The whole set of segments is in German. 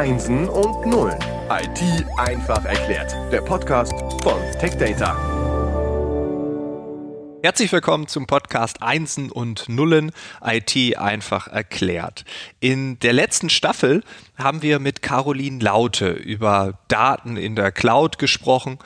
Einsen und Nullen. IT einfach erklärt. Der Podcast von TechData. Herzlich willkommen zum Podcast Einsen und Nullen IT einfach erklärt. In der letzten Staffel haben wir mit Caroline Laute über Daten in der Cloud gesprochen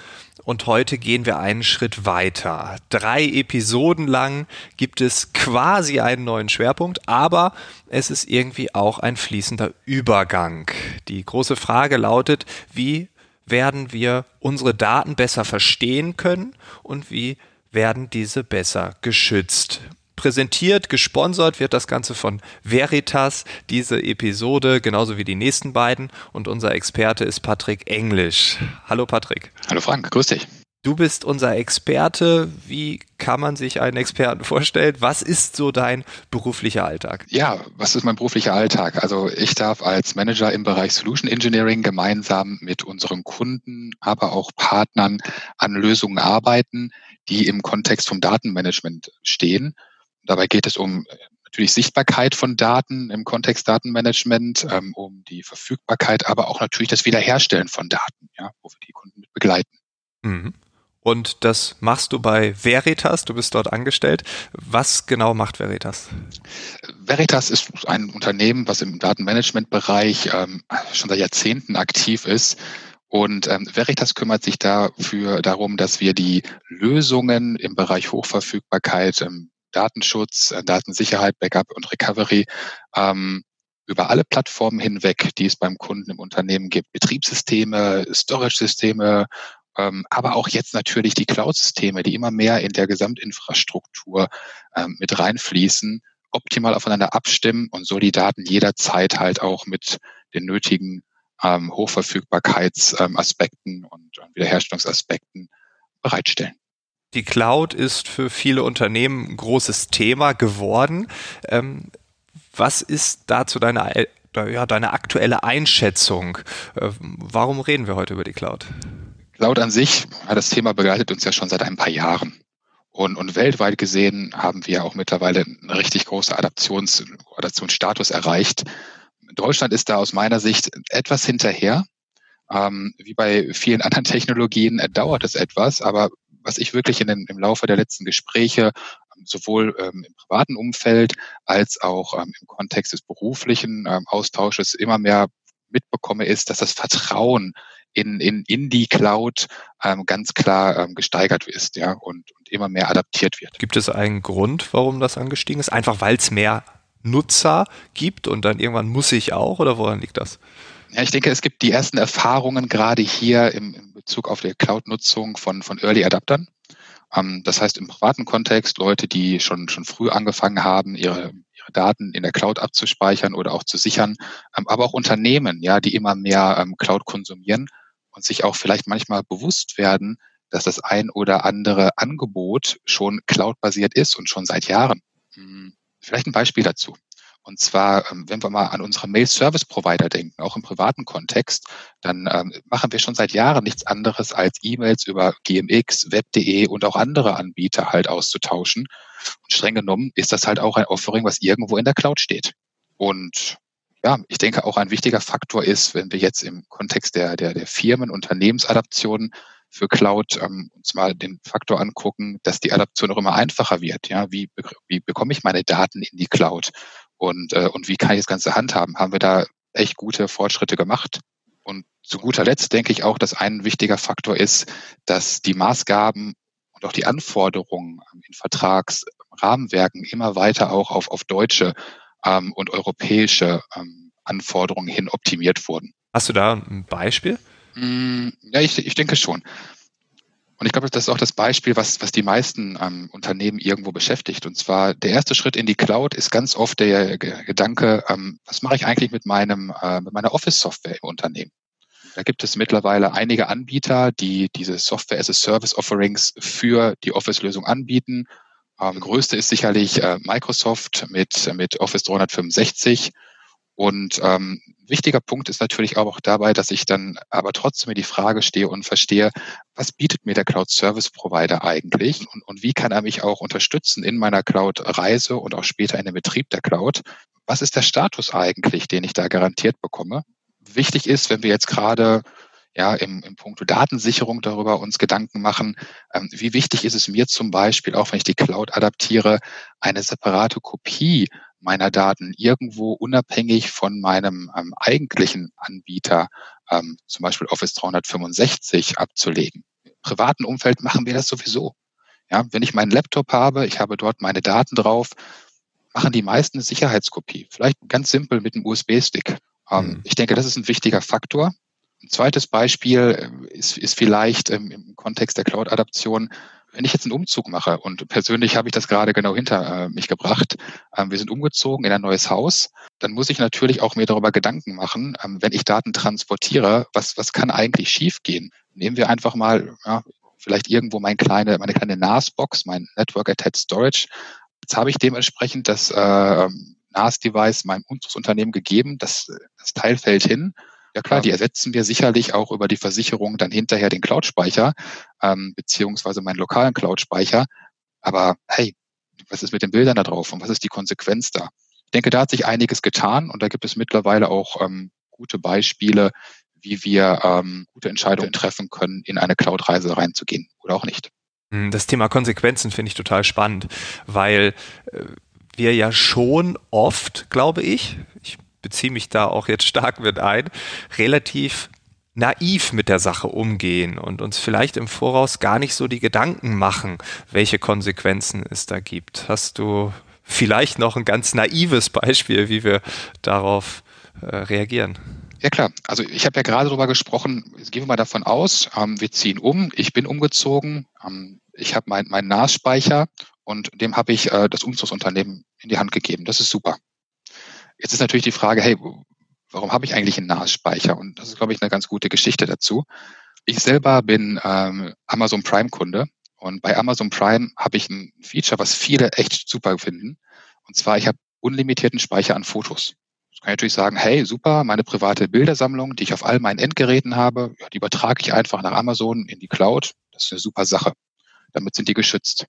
und heute gehen wir einen Schritt weiter. Drei Episoden lang gibt es quasi einen neuen Schwerpunkt, aber es ist irgendwie auch ein fließender Übergang. Die große Frage lautet, wie werden wir unsere Daten besser verstehen können und wie werden diese besser geschützt? Präsentiert, gesponsert wird das Ganze von Veritas, diese Episode, genauso wie die nächsten beiden. Und unser Experte ist Patrick Englisch. Hallo Patrick. Hallo Frank, grüß dich. Du bist unser Experte. Wie kann man sich einen Experten vorstellen? Was ist so dein beruflicher Alltag? Ja, was ist mein beruflicher Alltag? Also ich darf als Manager im Bereich Solution Engineering gemeinsam mit unseren Kunden, aber auch Partnern an Lösungen arbeiten, die im Kontext vom Datenmanagement stehen. Dabei geht es um äh, natürlich Sichtbarkeit von Daten im Kontext Datenmanagement, ähm, um die Verfügbarkeit, aber auch natürlich das Wiederherstellen von Daten, ja, wo wir die Kunden mit begleiten. Mhm. Und das machst du bei Veritas, du bist dort angestellt. Was genau macht Veritas? Veritas ist ein Unternehmen, was im Datenmanagement-Bereich ähm, schon seit Jahrzehnten aktiv ist. Und ähm, Veritas kümmert sich dafür darum, dass wir die Lösungen im Bereich Hochverfügbarkeit, ähm, Datenschutz, äh, Datensicherheit, Backup und Recovery ähm, über alle Plattformen hinweg, die es beim Kunden im Unternehmen gibt, Betriebssysteme, Storage-Systeme, ähm, aber auch jetzt natürlich die Cloud-Systeme, die immer mehr in der Gesamtinfrastruktur ähm, mit reinfließen, optimal aufeinander abstimmen und so die Daten jederzeit halt auch mit den nötigen ähm, Hochverfügbarkeitsaspekten und Wiederherstellungsaspekten bereitstellen. Die Cloud ist für viele Unternehmen ein großes Thema geworden. Ähm, was ist dazu deine, ja, deine aktuelle Einschätzung? Äh, warum reden wir heute über die Cloud? Cloud an sich, das Thema begleitet uns ja schon seit ein paar Jahren. Und, und weltweit gesehen haben wir auch mittlerweile einen richtig großen Adaptions, Adaptionsstatus erreicht. Deutschland ist da aus meiner Sicht etwas hinterher. Ähm, wie bei vielen anderen Technologien äh, dauert es etwas, aber was ich wirklich in den, im Laufe der letzten Gespräche ähm, sowohl ähm, im privaten Umfeld als auch ähm, im Kontext des beruflichen ähm, Austausches immer mehr mitbekomme, ist, dass das Vertrauen in, in, in die Cloud ähm, ganz klar ähm, gesteigert ist ja, und, und immer mehr adaptiert wird. Gibt es einen Grund, warum das angestiegen ist? Einfach weil es mehr Nutzer gibt und dann irgendwann muss ich auch oder woran liegt das? Ja, ich denke, es gibt die ersten Erfahrungen gerade hier im, im Bezug auf die Cloud-Nutzung von, von Early Adaptern. Ähm, das heißt im privaten Kontext Leute, die schon, schon früh angefangen haben, ihre, ihre Daten in der Cloud abzuspeichern oder auch zu sichern, ähm, aber auch Unternehmen, ja, die immer mehr ähm, Cloud konsumieren und sich auch vielleicht manchmal bewusst werden, dass das ein oder andere Angebot schon cloud-basiert ist und schon seit Jahren. Hm, vielleicht ein Beispiel dazu. Und zwar, ähm, wenn wir mal an unsere Mail-Service-Provider denken, auch im privaten Kontext, dann ähm, machen wir schon seit Jahren nichts anderes als E-Mails über GMX, Web.de und auch andere Anbieter halt auszutauschen. Und streng genommen ist das halt auch ein Offering, was irgendwo in der Cloud steht. Und ja, ich denke auch ein wichtiger Faktor ist, wenn wir jetzt im Kontext der, der, der Firmen, Unternehmensadaptionen für Cloud ähm, uns mal den Faktor angucken, dass die Adaption auch immer einfacher wird. Ja, wie, wie bekomme ich meine Daten in die Cloud? Und, äh, und wie kann ich das Ganze handhaben? Haben wir da echt gute Fortschritte gemacht? Und zu guter Letzt denke ich auch, dass ein wichtiger Faktor ist, dass die Maßgaben und auch die Anforderungen in Vertragsrahmenwerken immer weiter auch auf, auf deutsche ähm, und europäische ähm, Anforderungen hin optimiert wurden. Hast du da ein Beispiel? Mm, ja, ich, ich denke schon. Und ich glaube, das ist auch das Beispiel, was, was die meisten ähm, Unternehmen irgendwo beschäftigt. Und zwar der erste Schritt in die Cloud ist ganz oft der Gedanke, ähm, was mache ich eigentlich mit meinem, äh, mit meiner Office-Software im Unternehmen? Da gibt es mittlerweile einige Anbieter, die diese Software as a Service Offerings für die Office-Lösung anbieten. Ähm, größte ist sicherlich äh, Microsoft mit, mit Office 365 und ähm, wichtiger Punkt ist natürlich auch dabei, dass ich dann aber trotzdem mir die Frage stehe und verstehe, was bietet mir der Cloud Service Provider eigentlich und, und wie kann er mich auch unterstützen in meiner Cloud-Reise und auch später in dem Betrieb der Cloud? Was ist der Status eigentlich, den ich da garantiert bekomme? wichtig ist, wenn wir jetzt gerade ja, im, im Punkto Datensicherung darüber uns Gedanken machen. Ähm, wie wichtig ist es mir zum Beispiel, auch wenn ich die Cloud adaptiere, eine separate Kopie meiner Daten irgendwo unabhängig von meinem ähm, eigentlichen Anbieter, ähm, zum Beispiel Office 365, abzulegen. Im privaten Umfeld machen wir das sowieso. Ja, wenn ich meinen Laptop habe, ich habe dort meine Daten drauf, machen die meisten eine Sicherheitskopie. Vielleicht ganz simpel mit einem USB-Stick. Ähm, mhm. Ich denke, das ist ein wichtiger Faktor. Ein zweites Beispiel äh, ist, ist vielleicht im Kontext der Cloud-Adaption, wenn ich jetzt einen Umzug mache und persönlich habe ich das gerade genau hinter äh, mich gebracht, ähm, wir sind umgezogen in ein neues Haus, dann muss ich natürlich auch mir darüber Gedanken machen, ähm, wenn ich Daten transportiere, was, was kann eigentlich schiefgehen? Nehmen wir einfach mal ja, vielleicht irgendwo mein kleine, meine kleine NAS-Box, mein Network Attached Storage. Jetzt habe ich dementsprechend das äh, NAS-Device meinem Umzugsunternehmen gegeben, das, das Teil fällt hin ja klar, die ersetzen wir sicherlich auch über die Versicherung dann hinterher den Cloud-Speicher, ähm, beziehungsweise meinen lokalen Cloud-Speicher. Aber hey, was ist mit den Bildern da drauf und was ist die Konsequenz da? Ich denke, da hat sich einiges getan und da gibt es mittlerweile auch ähm, gute Beispiele, wie wir ähm, gute Entscheidungen treffen können, in eine Cloud-Reise reinzugehen oder auch nicht. Hm, das Thema Konsequenzen finde ich total spannend, weil äh, wir ja schon oft, glaube ich, ich beziehe mich da auch jetzt stark mit ein, relativ naiv mit der Sache umgehen und uns vielleicht im Voraus gar nicht so die Gedanken machen, welche Konsequenzen es da gibt. Hast du vielleicht noch ein ganz naives Beispiel, wie wir darauf äh, reagieren? Ja klar, also ich habe ja gerade darüber gesprochen, gehen wir mal davon aus, ähm, wir ziehen um, ich bin umgezogen, ähm, ich habe meinen mein NAS-Speicher und dem habe ich äh, das Umzugsunternehmen in die Hand gegeben. Das ist super. Jetzt ist natürlich die Frage, hey, warum habe ich eigentlich einen NAS-Speicher? Und das ist, glaube ich, eine ganz gute Geschichte dazu. Ich selber bin ähm, Amazon Prime-Kunde und bei Amazon Prime habe ich ein Feature, was viele echt super finden. Und zwar, ich habe unlimitierten Speicher an Fotos. Das kann ich natürlich sagen, hey, super, meine private Bildersammlung, die ich auf all meinen Endgeräten habe, ja, die übertrage ich einfach nach Amazon in die Cloud. Das ist eine super Sache. Damit sind die geschützt.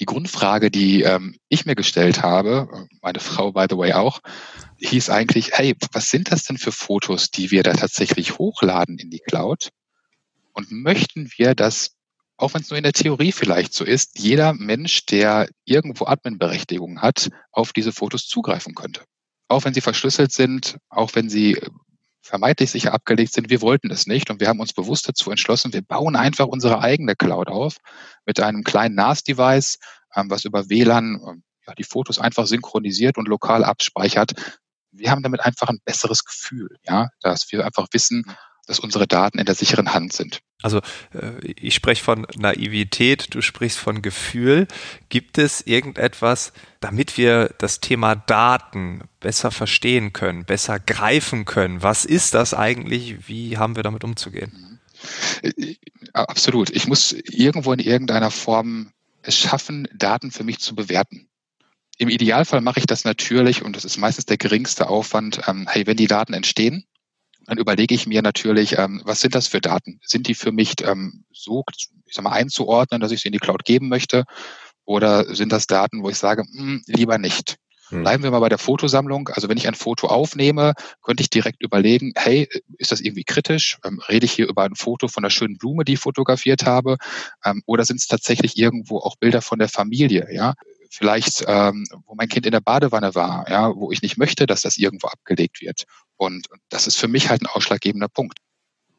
Die Grundfrage, die ähm, ich mir gestellt habe, meine Frau by the way auch, hieß eigentlich, hey, was sind das denn für Fotos, die wir da tatsächlich hochladen in die Cloud? Und möchten wir, dass, auch wenn es nur in der Theorie vielleicht so ist, jeder Mensch, der irgendwo Adminberechtigung hat, auf diese Fotos zugreifen könnte? Auch wenn sie verschlüsselt sind, auch wenn sie vermeintlich sicher abgelegt sind. Wir wollten es nicht und wir haben uns bewusst dazu entschlossen, wir bauen einfach unsere eigene Cloud auf mit einem kleinen NAS-Device, ähm, was über WLAN ähm, ja, die Fotos einfach synchronisiert und lokal abspeichert. Wir haben damit einfach ein besseres Gefühl, ja, dass wir einfach wissen, dass unsere Daten in der sicheren Hand sind. Also äh, ich spreche von Naivität, du sprichst von Gefühl. Gibt es irgendetwas, damit wir das Thema Daten besser verstehen können, besser greifen können? Was ist das eigentlich? Wie haben wir damit umzugehen? Äh, absolut. Ich muss irgendwo in irgendeiner Form es schaffen, Daten für mich zu bewerten. Im Idealfall mache ich das natürlich und das ist meistens der geringste Aufwand. Ähm, hey, wenn die Daten entstehen, dann überlege ich mir natürlich, ähm, was sind das für Daten? Sind die für mich ähm, so, ich sag mal, einzuordnen, dass ich sie in die Cloud geben möchte? Oder sind das Daten, wo ich sage, mh, hm, lieber nicht? Hm. Bleiben wir mal bei der Fotosammlung. Also wenn ich ein Foto aufnehme, könnte ich direkt überlegen, hey, ist das irgendwie kritisch? Ähm, rede ich hier über ein Foto von der schönen Blume, die ich fotografiert habe? Ähm, oder sind es tatsächlich irgendwo auch Bilder von der Familie? Ja, vielleicht, ähm, wo mein Kind in der Badewanne war, ja, wo ich nicht möchte, dass das irgendwo abgelegt wird. Und das ist für mich halt ein ausschlaggebender Punkt.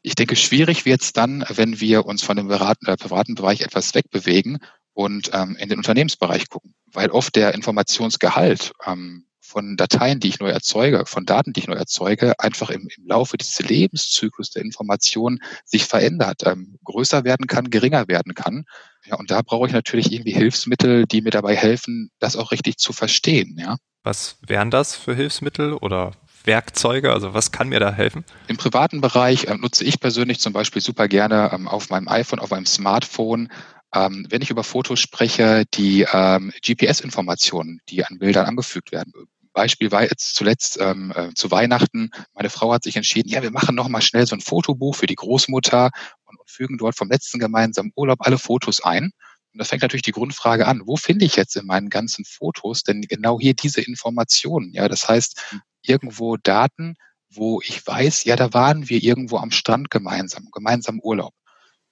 Ich denke, schwierig wird es dann, wenn wir uns von dem äh, privaten Bereich etwas wegbewegen und ähm, in den Unternehmensbereich gucken, weil oft der Informationsgehalt ähm, von Dateien, die ich neu erzeuge, von Daten, die ich neu erzeuge, einfach im, im Laufe dieses Lebenszyklus der Information sich verändert, ähm, größer werden kann, geringer werden kann. Ja, und da brauche ich natürlich irgendwie Hilfsmittel, die mir dabei helfen, das auch richtig zu verstehen. Ja. Was wären das für Hilfsmittel oder Werkzeuge? Also was kann mir da helfen? Im privaten Bereich äh, nutze ich persönlich zum Beispiel super gerne ähm, auf meinem iPhone, auf meinem Smartphone ähm, wenn ich über Fotos spreche, die ähm, GPS-Informationen, die an Bildern angefügt werden. Beispiel war jetzt zuletzt ähm, äh, zu Weihnachten. Meine Frau hat sich entschieden, ja, wir machen noch mal schnell so ein Fotobuch für die Großmutter und, und fügen dort vom letzten gemeinsamen Urlaub alle Fotos ein. Und da fängt natürlich die Grundfrage an, wo finde ich jetzt in meinen ganzen Fotos denn genau hier diese Informationen? Ja, das heißt, irgendwo Daten, wo ich weiß, ja, da waren wir irgendwo am Strand gemeinsam, gemeinsam Urlaub.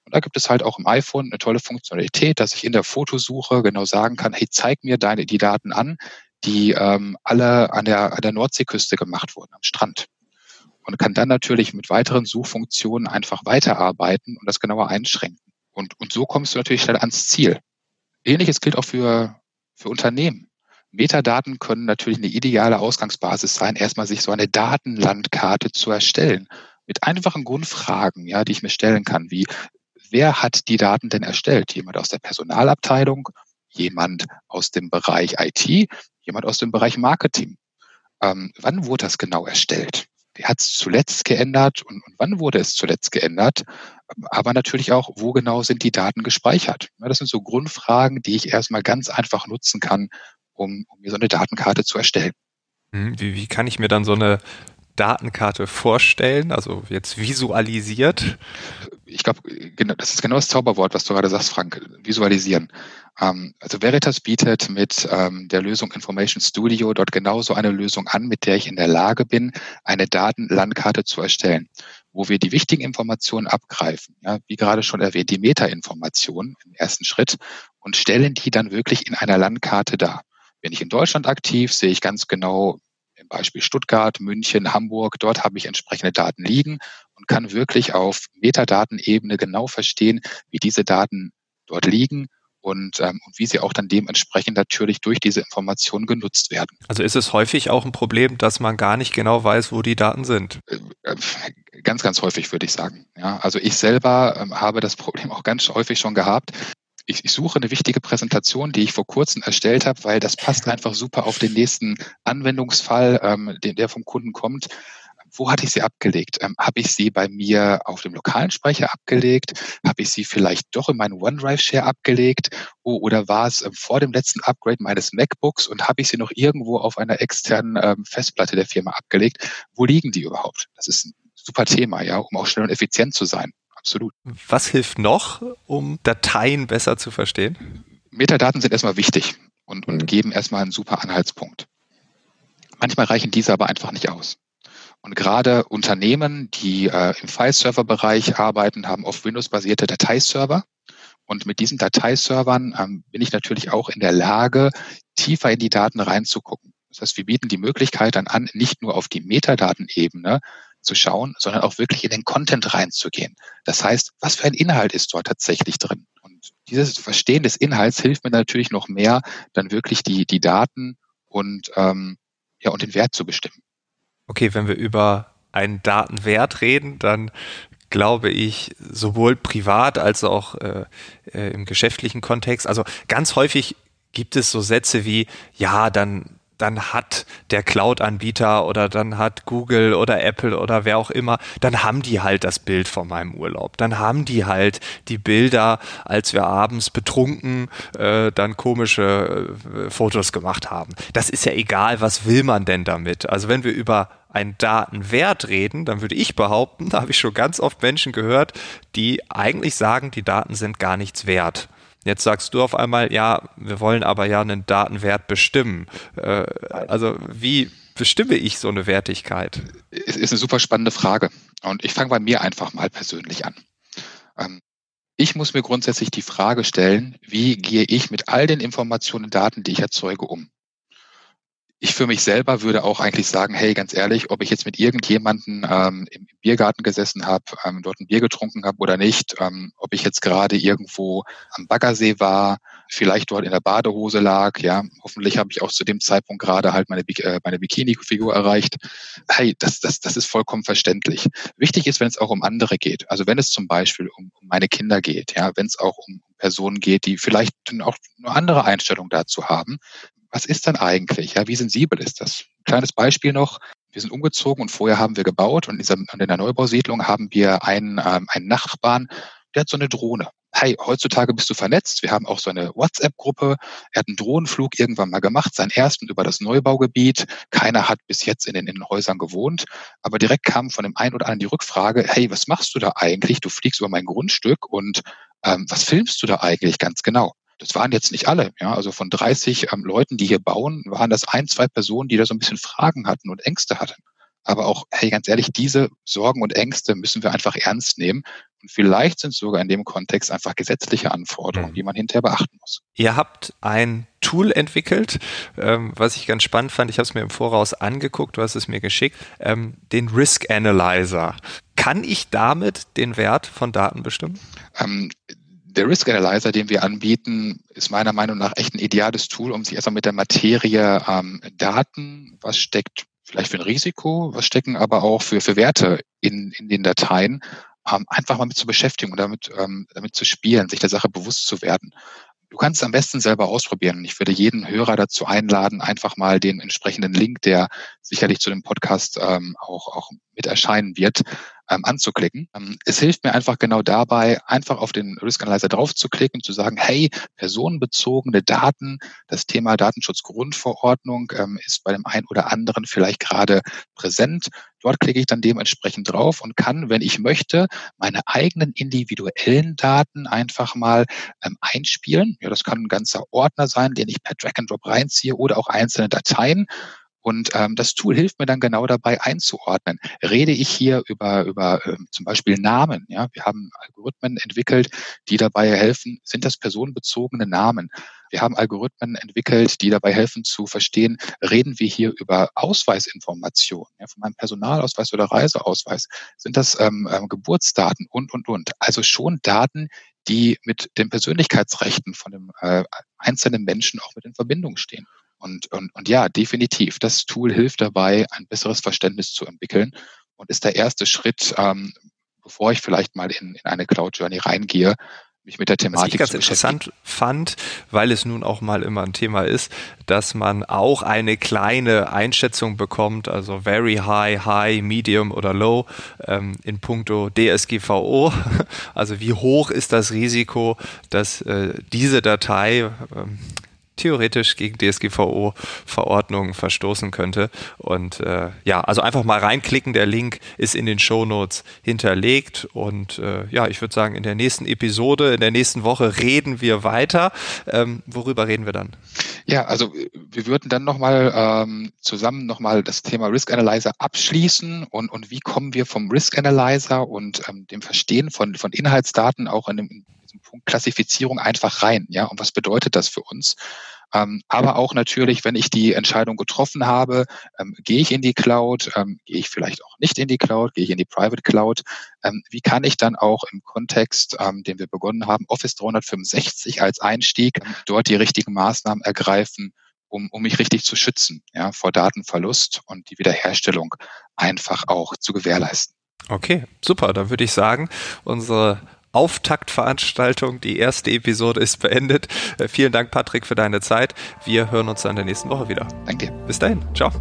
Und da gibt es halt auch im iPhone eine tolle Funktionalität, dass ich in der Fotosuche genau sagen kann, hey, zeig mir deine, die Daten an, die ähm, alle an der, an der Nordseeküste gemacht wurden, am Strand. Und kann dann natürlich mit weiteren Suchfunktionen einfach weiterarbeiten und das genauer einschränken. Und, und so kommst du natürlich schnell ans Ziel. Ähnliches gilt auch für, für Unternehmen. Metadaten können natürlich eine ideale Ausgangsbasis sein, erstmal sich so eine Datenlandkarte zu erstellen. Mit einfachen Grundfragen, ja, die ich mir stellen kann, wie wer hat die Daten denn erstellt? Jemand aus der Personalabteilung, jemand aus dem Bereich IT, jemand aus dem Bereich Marketing. Ähm, wann wurde das genau erstellt? Wer hat es zuletzt geändert und, und, wann wurde es zuletzt geändert? Aber natürlich auch, wo genau sind die Daten gespeichert? Ja, das sind so Grundfragen, die ich erstmal ganz einfach nutzen kann, um, um mir so eine Datenkarte zu erstellen. Hm, wie, wie kann ich mir dann so eine Datenkarte vorstellen, also jetzt visualisiert? Ich glaube, genau, das ist genau das Zauberwort, was du gerade sagst, Frank, visualisieren. Ähm, also Veritas bietet mit ähm, der Lösung Information Studio dort genauso eine Lösung an, mit der ich in der Lage bin, eine Datenlandkarte zu erstellen, wo wir die wichtigen Informationen abgreifen, ja, wie gerade schon erwähnt, die Metainformationen im ersten Schritt und stellen die dann wirklich in einer Landkarte dar. Bin ich in Deutschland aktiv, sehe ich ganz genau im Beispiel Stuttgart, München, Hamburg, dort habe ich entsprechende Daten liegen und kann wirklich auf Metadatenebene genau verstehen, wie diese Daten dort liegen und, ähm, und wie sie auch dann dementsprechend natürlich durch diese Informationen genutzt werden. Also ist es häufig auch ein Problem, dass man gar nicht genau weiß, wo die Daten sind? Äh, äh, ganz, ganz häufig würde ich sagen. Ja, also ich selber ähm, habe das Problem auch ganz häufig schon gehabt, ich, ich suche eine wichtige Präsentation, die ich vor kurzem erstellt habe, weil das passt einfach super auf den nächsten Anwendungsfall, ähm, den der vom Kunden kommt. Wo hatte ich sie abgelegt? Ähm, habe ich sie bei mir auf dem lokalen Speicher abgelegt? Habe ich sie vielleicht doch in meinen OneDrive-Share abgelegt? Oh, oder war es ähm, vor dem letzten Upgrade meines MacBooks und habe ich sie noch irgendwo auf einer externen ähm, Festplatte der Firma abgelegt? Wo liegen die überhaupt? Das ist ein super Thema, ja, um auch schnell und effizient zu sein absolut. Was hilft noch, um Dateien besser zu verstehen? Metadaten sind erstmal wichtig und, und geben erstmal einen super Anhaltspunkt. Manchmal reichen diese aber einfach nicht aus. Und gerade Unternehmen, die äh, im File-Server-Bereich arbeiten, haben oft Windows-basierte Dateiserver. Und mit diesen Dateiservern ähm, bin ich natürlich auch in der Lage, tiefer in die Daten reinzugucken. Das heißt, wir bieten die Möglichkeit dann an, nicht nur auf die Metadatenebene zu schauen, sondern auch wirklich in den Content reinzugehen. Das heißt, was für ein Inhalt ist dort tatsächlich drin? Und dieses Verstehen des Inhalts hilft mir natürlich noch mehr, dann wirklich die, die Daten und, ähm, ja, und den Wert zu bestimmen. Okay, wenn wir über einen Datenwert reden, dann glaube ich, sowohl privat als auch äh, äh, im geschäftlichen Kontext. Also ganz häufig gibt es so Sätze wie, ja, dann dann hat der Cloud-Anbieter oder dann hat Google oder Apple oder wer auch immer, dann haben die halt das Bild von meinem Urlaub. Dann haben die halt die Bilder, als wir abends betrunken äh, dann komische äh, Fotos gemacht haben. Das ist ja egal, was will man denn damit? Also wenn wir über einen Datenwert reden, dann würde ich behaupten, da habe ich schon ganz oft Menschen gehört, die eigentlich sagen, die Daten sind gar nichts wert. Jetzt sagst du auf einmal, ja, wir wollen aber ja einen Datenwert bestimmen. Äh, also wie bestimme ich so eine Wertigkeit? Es ist eine super spannende Frage. Und ich fange bei mir einfach mal persönlich an. Ähm, ich muss mir grundsätzlich die Frage stellen, wie gehe ich mit all den Informationen und Daten, die ich erzeuge, um? Ich für mich selber würde auch eigentlich sagen, hey, ganz ehrlich, ob ich jetzt mit irgendjemanden ähm, im Biergarten gesessen habe, ähm, dort ein Bier getrunken habe oder nicht, ähm, ob ich jetzt gerade irgendwo am Baggersee war, vielleicht dort in der Badehose lag, ja, hoffentlich habe ich auch zu dem Zeitpunkt gerade halt meine, äh, meine Bikini-Figur erreicht. Hey, das, das, das ist vollkommen verständlich. Wichtig ist, wenn es auch um andere geht. Also wenn es zum Beispiel um, um meine Kinder geht, ja, wenn es auch um Personen geht, die vielleicht auch eine andere Einstellung dazu haben, was ist dann eigentlich? Ja, wie sensibel ist das? kleines Beispiel noch. Wir sind umgezogen und vorher haben wir gebaut und in, in der Neubausiedlung haben wir einen, ähm, einen Nachbarn, der hat so eine Drohne. Hey, heutzutage bist du vernetzt. Wir haben auch so eine WhatsApp-Gruppe. Er hat einen Drohnenflug irgendwann mal gemacht, seinen ersten über das Neubaugebiet. Keiner hat bis jetzt in den, in den Häusern gewohnt. Aber direkt kam von dem einen oder anderen die Rückfrage, hey, was machst du da eigentlich? Du fliegst über mein Grundstück und ähm, was filmst du da eigentlich ganz genau? Das waren jetzt nicht alle. Ja, also von 30 ähm, Leuten, die hier bauen, waren das ein, zwei Personen, die da so ein bisschen Fragen hatten und Ängste hatten. Aber auch, hey, ganz ehrlich, diese Sorgen und Ängste müssen wir einfach ernst nehmen. Und vielleicht sind sogar in dem Kontext einfach gesetzliche Anforderungen, mhm. die man hinterher beachten muss. Ihr habt ein Tool entwickelt, ähm, was ich ganz spannend fand. Ich habe es mir im Voraus angeguckt, du hast es mir geschickt, ähm, den Risk Analyzer. Kann ich damit den Wert von Daten bestimmen? Ähm, der Risk Analyzer, den wir anbieten, ist meiner Meinung nach echt ein ideales Tool, um sich erstmal mit der Materie ähm, Daten, was steckt vielleicht für ein Risiko, was stecken aber auch für, für Werte in, in den Dateien, ähm, einfach mal mit zu beschäftigen und damit, ähm, damit zu spielen, sich der Sache bewusst zu werden. Du kannst es am besten selber ausprobieren. Ich würde jeden Hörer dazu einladen, einfach mal den entsprechenden Link, der sicherlich zu dem Podcast ähm, auch, auch mit erscheinen wird, ähm, anzuklicken. Ähm, es hilft mir einfach genau dabei, einfach auf den Risk Analyzer draufzuklicken zu sagen, hey, personenbezogene Daten, das Thema Datenschutzgrundverordnung ähm, ist bei dem einen oder anderen vielleicht gerade präsent. Dort klicke ich dann dementsprechend drauf und kann, wenn ich möchte, meine eigenen individuellen Daten einfach mal ähm, einspielen. Ja, das kann ein ganzer Ordner sein, den ich per Drag and Drop reinziehe oder auch einzelne Dateien. Und ähm, das Tool hilft mir dann genau dabei einzuordnen. Rede ich hier über, über ähm, zum Beispiel Namen? Ja, wir haben Algorithmen entwickelt, die dabei helfen, sind das personenbezogene Namen? Wir haben Algorithmen entwickelt, die dabei helfen zu verstehen, reden wir hier über Ausweisinformationen, ja, von meinem Personalausweis oder Reiseausweis? Sind das ähm, ähm, Geburtsdaten und, und, und? Also schon Daten, die mit den Persönlichkeitsrechten von dem äh, einzelnen Menschen auch mit in Verbindung stehen. Und, und, und ja, definitiv, das Tool hilft dabei, ein besseres Verständnis zu entwickeln und ist der erste Schritt, ähm, bevor ich vielleicht mal in, in eine Cloud Journey reingehe, mich mit der Thematik Was ich ganz interessant fand, weil es nun auch mal immer ein Thema ist, dass man auch eine kleine Einschätzung bekommt, also very high, high, medium oder low ähm, in puncto DSGVO. Also wie hoch ist das Risiko, dass äh, diese Datei ähm, theoretisch gegen DSGVO-Verordnungen verstoßen könnte. Und äh, ja, also einfach mal reinklicken. Der Link ist in den Show Notes hinterlegt. Und äh, ja, ich würde sagen, in der nächsten Episode, in der nächsten Woche reden wir weiter. Ähm, worüber reden wir dann? Ja, also wir würden dann nochmal ähm, zusammen nochmal das Thema Risk Analyzer abschließen und, und wie kommen wir vom Risk Analyzer und ähm, dem Verstehen von, von Inhaltsdaten auch in, dem, in diesem Punkt Klassifizierung einfach rein. Ja, und was bedeutet das für uns? Ähm, aber auch natürlich, wenn ich die Entscheidung getroffen habe, ähm, gehe ich in die Cloud, ähm, gehe ich vielleicht auch nicht in die Cloud, gehe ich in die Private Cloud. Ähm, wie kann ich dann auch im Kontext, ähm, den wir begonnen haben, Office 365 als Einstieg, dort die richtigen Maßnahmen ergreifen, um, um mich richtig zu schützen ja, vor Datenverlust und die Wiederherstellung einfach auch zu gewährleisten. Okay, super. Dann würde ich sagen, unsere Auftaktveranstaltung. Die erste Episode ist beendet. Äh, vielen Dank, Patrick, für deine Zeit. Wir hören uns dann in der nächsten Woche wieder. Danke. Bis dahin. Ciao.